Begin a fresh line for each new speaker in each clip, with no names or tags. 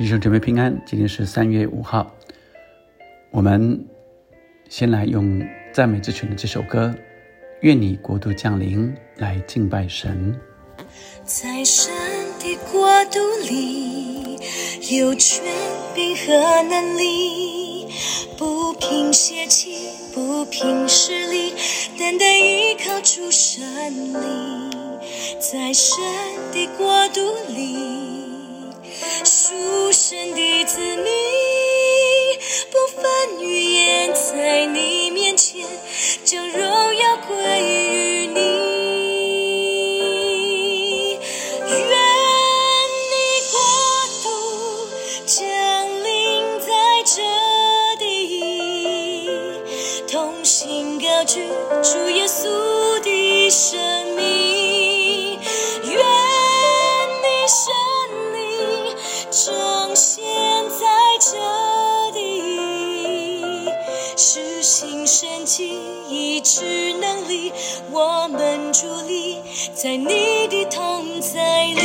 弟兄姊妹平安，今天是三月五号。我们先来用赞美之泉的这首歌《愿你国度降临》来敬拜神。
在神的国度里，有权柄和能力，不凭血气，不凭实力，单单依靠主神灵。在神的国度里。书生的子民，不分语言，在你面前将荣耀归们伫立在你的同在里。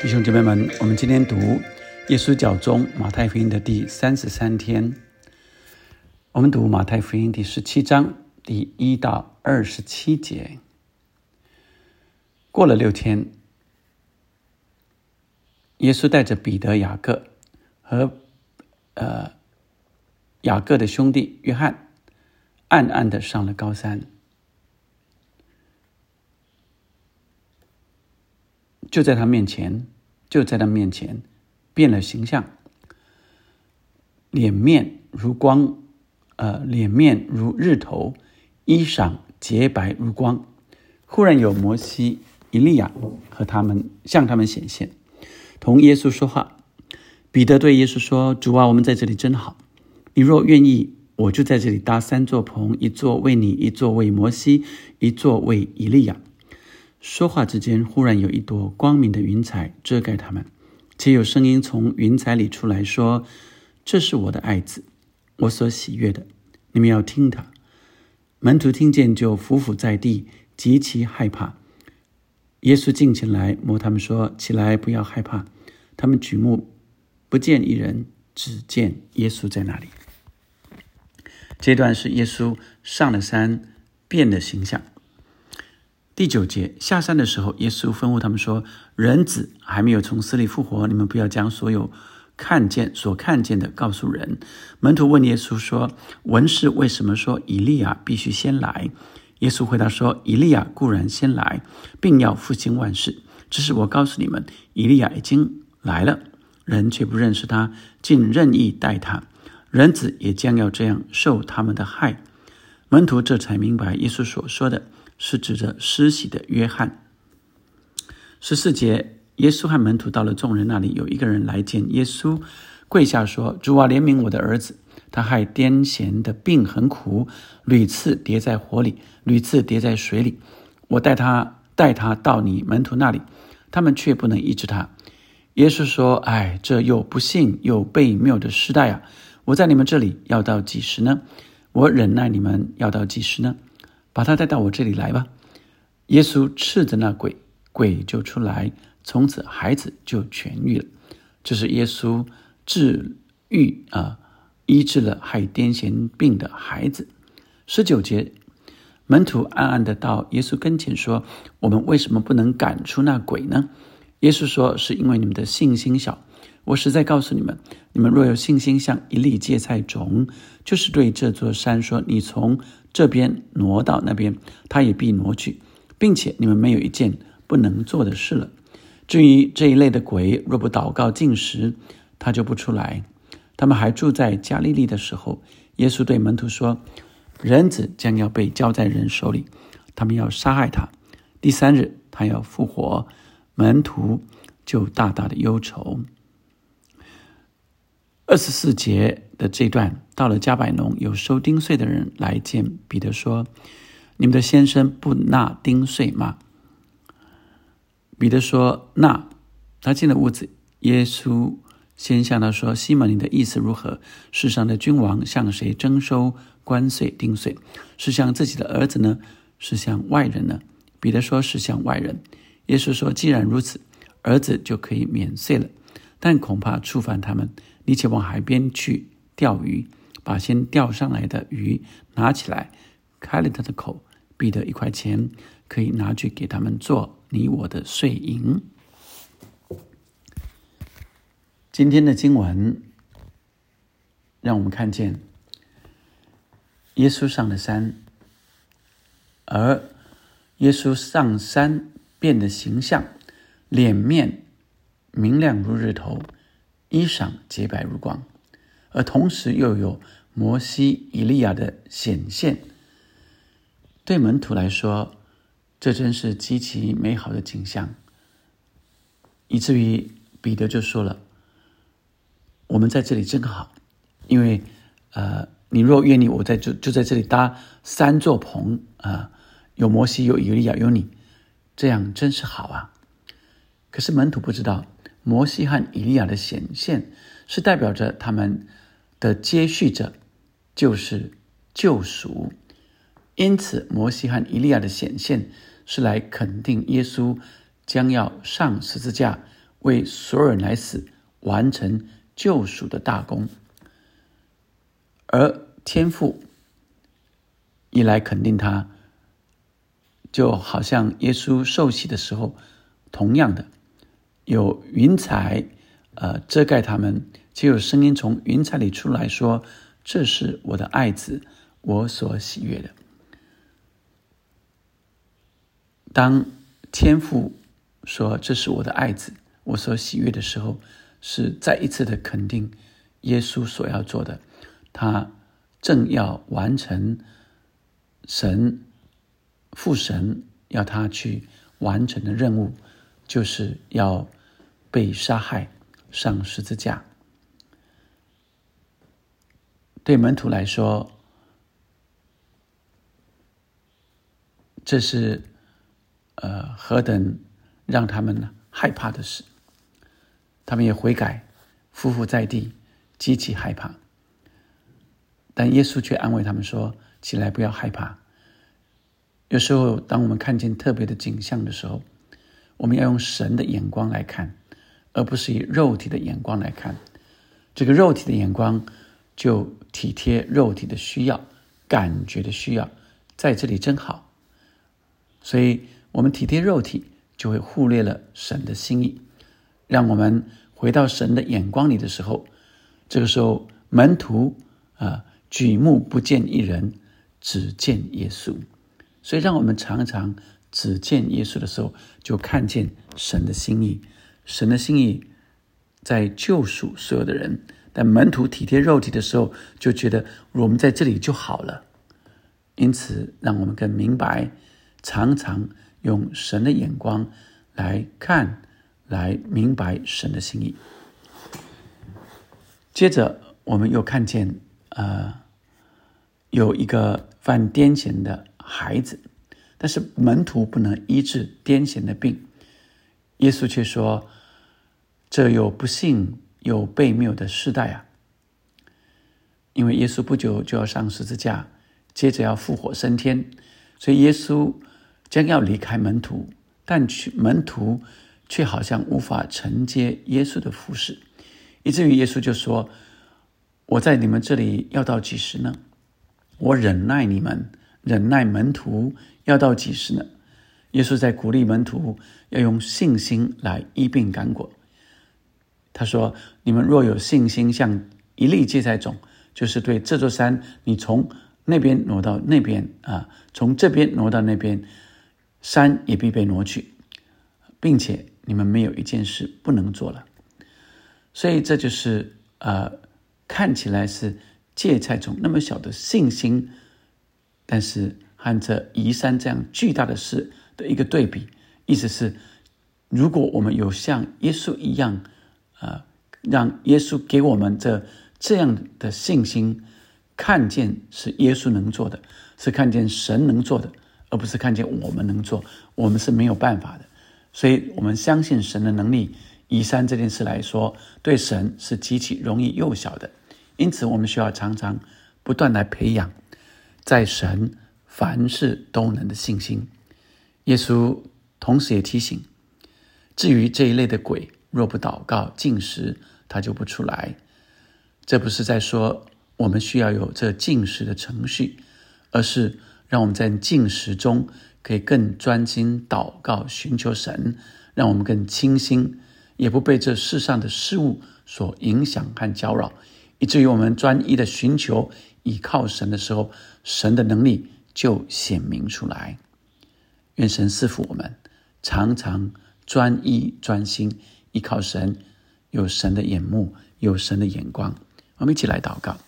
弟兄姐妹们，我们今天读耶稣教中马太福音的第三十三天。我们读马太福音第十七章第一到二十七节。过了六天，耶稣带着彼得、雅各。和呃雅各的兄弟约翰暗暗的上了高山，就在他面前，就在他面前变了形象，脸面如光，呃，脸面如日头，衣裳洁白如光。忽然有摩西、以利亚和他们向他们显现，同耶稣说话。彼得对耶稣说：“主啊，我们在这里真好。你若愿意，我就在这里搭三座棚，一座为你，一座为摩西，一座为以利亚。”说话之间，忽然有一朵光明的云彩遮盖他们，且有声音从云彩里出来说：“这是我的爱子，我所喜悦的，你们要听他。”门徒听见，就伏伏在地，极其害怕。耶稣近前来摸他们说：“起来，不要害怕。”他们举目。不见一人，只见耶稣在那里。这段是耶稣上了山，变的形象。第九节下山的时候，耶稣吩咐他们说：“人子还没有从死里复活，你们不要将所有看见、所看见的告诉人。”门徒问耶稣说：“文士为什么说以利亚必须先来？”耶稣回答说：“以利亚固然先来，并要复兴万事。只是我告诉你们，以利亚已经来了。”人却不认识他，竟任意待他，人子也将要这样受他们的害。门徒这才明白，耶稣所说的是指着施洗的约翰。十四节，耶稣和门徒到了众人那里，有一个人来见耶稣，跪下说：“主啊，怜悯我的儿子，他害癫痫的病很苦，屡次跌在火里，屡次跌在水里。我带他带他到你门徒那里，他们却不能医治他。”耶稣说：“哎，这又不幸又悖谬的时代啊！我在你们这里要到几时呢？我忍耐你们要到几时呢？把他带到我这里来吧。”耶稣斥着那鬼，鬼就出来，从此孩子就痊愈了。这是耶稣治愈啊，医治了害癫痫病的孩子。十九节，门徒暗暗的到耶稣跟前说：“我们为什么不能赶出那鬼呢？”耶稣说：“是因为你们的信心小。我实在告诉你们，你们若有信心像一粒芥菜种，就是对这座山说：‘你从这边挪到那边’，它也必挪去，并且你们没有一件不能做的事了。至于这一类的鬼，若不祷告进食，他就不出来。他们还住在加利利的时候，耶稣对门徒说：‘人子将要被交在人手里，他们要杀害他。第三日，他要复活。’”门徒就大大的忧愁。二十四节的这段到了加百农，有收丁税的人来见彼得说：“你们的先生不纳丁税吗？”彼得说：“纳。”他进了屋子，耶稣先向他说：“西门，你的意思如何？世上的君王向谁征收关税、丁税？是向自己的儿子呢？是向外人呢？”彼得说是向外人。耶稣说：“既然如此，儿子就可以免税了。但恐怕触犯他们，你且往海边去钓鱼，把先钓上来的鱼拿起来，开了他的口，彼得一块钱可以拿去给他们做你我的税银。”今天的经文让我们看见耶稣上了山，而耶稣上山。变的形象，脸面明亮如日头，衣裳洁白如光，而同时又有摩西、以利亚的显现。对门徒来说，这真是极其美好的景象，以至于彼得就说了：“我们在这里真好，因为呃，你若愿意，我在就就在这里搭三座棚啊，有摩西，有以利亚，有你。”这样真是好啊！可是门徒不知道，摩西和以利亚的显现是代表着他们的接续者，就是救赎。因此，摩西和以利亚的显现是来肯定耶稣将要上十字架，为所有人来死，完成救赎的大功。而天父一来肯定他。就好像耶稣受洗的时候，同样的有云彩，呃，遮盖他们，就有声音从云彩里出来说：“这是我的爱子，我所喜悦的。”当天父说：“这是我的爱子，我所喜悦的时候”，是再一次的肯定耶稣所要做的，他正要完成神。父神要他去完成的任务，就是要被杀害、上十字架。对门徒来说，这是呃何等让他们害怕的事。他们也悔改，匍匐在地，极其害怕。但耶稣却安慰他们说：“起来，不要害怕。”有时候，当我们看见特别的景象的时候，我们要用神的眼光来看，而不是以肉体的眼光来看。这个肉体的眼光就体贴肉体的需要、感觉的需要，在这里真好。所以，我们体贴肉体，就会忽略了神的心意。让我们回到神的眼光里的时候，这个时候门徒啊，举目不见一人，只见耶稣。所以，让我们常常只见耶稣的时候，就看见神的心意。神的心意在救赎所有的人。但门徒体贴肉体的时候，就觉得我们在这里就好了。因此，让我们更明白，常常用神的眼光来看，来明白神的心意。接着，我们又看见，呃，有一个犯癫痫的。孩子，但是门徒不能医治癫痫的病，耶稣却说：“这有不幸有悖谬的时代啊！”因为耶稣不久就要上十字架，接着要复活升天，所以耶稣将要离开门徒，但去门徒却好像无法承接耶稣的服侍，以至于耶稣就说：“我在你们这里要到几时呢？我忍耐你们。”忍耐门徒要到几时呢？耶稣在鼓励门徒要用信心来医病赶果。他说：“你们若有信心，像一粒芥菜种，就是对这座山，你从那边挪到那边啊，从这边挪到那边，山也必被挪去，并且你们没有一件事不能做了。所以这就是呃，看起来是芥菜种那么小的信心。”但是和这移山这样巨大的事的一个对比，意思是，如果我们有像耶稣一样，啊，让耶稣给我们这这样的信心，看见是耶稣能做的，是看见神能做的，而不是看见我们能做，我们是没有办法的。所以，我们相信神的能力。移山这件事来说，对神是极其容易幼小的，因此我们需要常常不断来培养。在神凡事都能的信心，耶稣同时也提醒：至于这一类的鬼，若不祷告、进食，他就不出来。这不是在说我们需要有这进食的程序，而是让我们在进食中可以更专心祷告、寻求神，让我们更清心，也不被这世上的事物所影响和搅扰，以至于我们专一的寻求、倚靠神的时候，神的能力就显明出来。愿神赐福我们，常常专一专心依靠神，有神的眼目，有神的眼光。我们一起来祷告，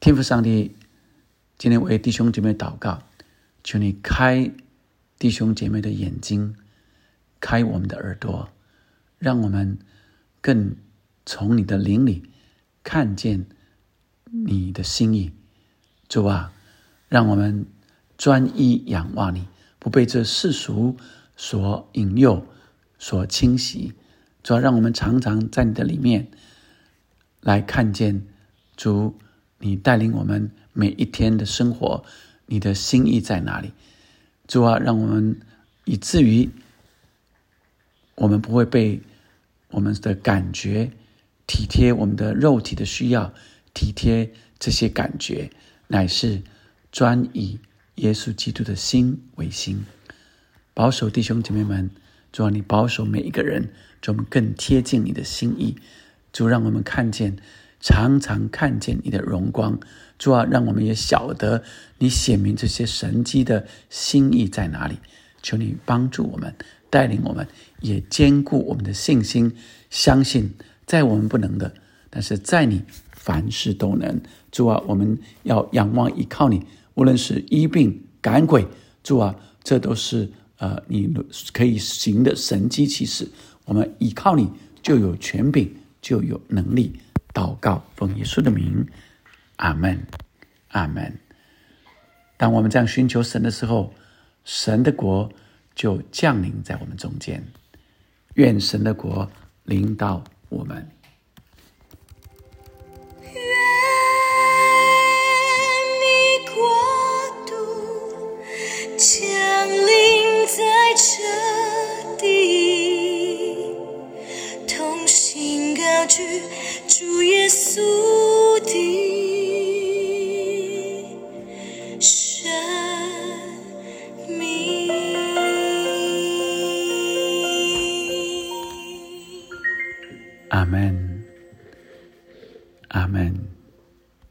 天父上帝，今天为弟兄姐妹祷告，求你开弟兄姐妹的眼睛，开我们的耳朵，让我们更从你的灵里看见你的心意。主啊，让我们专一仰望你。不被这世俗所引诱、所侵袭，主要让我们常常在你的里面来看见主，你带领我们每一天的生活，你的心意在哪里？主啊，让我们以至于我们不会被我们的感觉体贴我们的肉体的需要，体贴这些感觉，乃是专以。耶稣基督的心为心，保守弟兄姐妹们，主啊，你保守每一个人，主我们更贴近你的心意，主让我们看见，常常看见你的荣光，主啊，让我们也晓得你显明这些神迹的心意在哪里。求你帮助我们，带领我们，也坚固我们的信心，相信在我们不能的，但是在你凡事都能。主啊，我们要仰望依靠你。无论是医病赶鬼，主啊，这都是呃你可以行的神机骑士。我们依靠你，就有权柄，就有能力。祷告，奉耶稣的名，阿门，阿门。当我们这样寻求神的时候，神的国就降临在我们中间。愿神的国领导我们。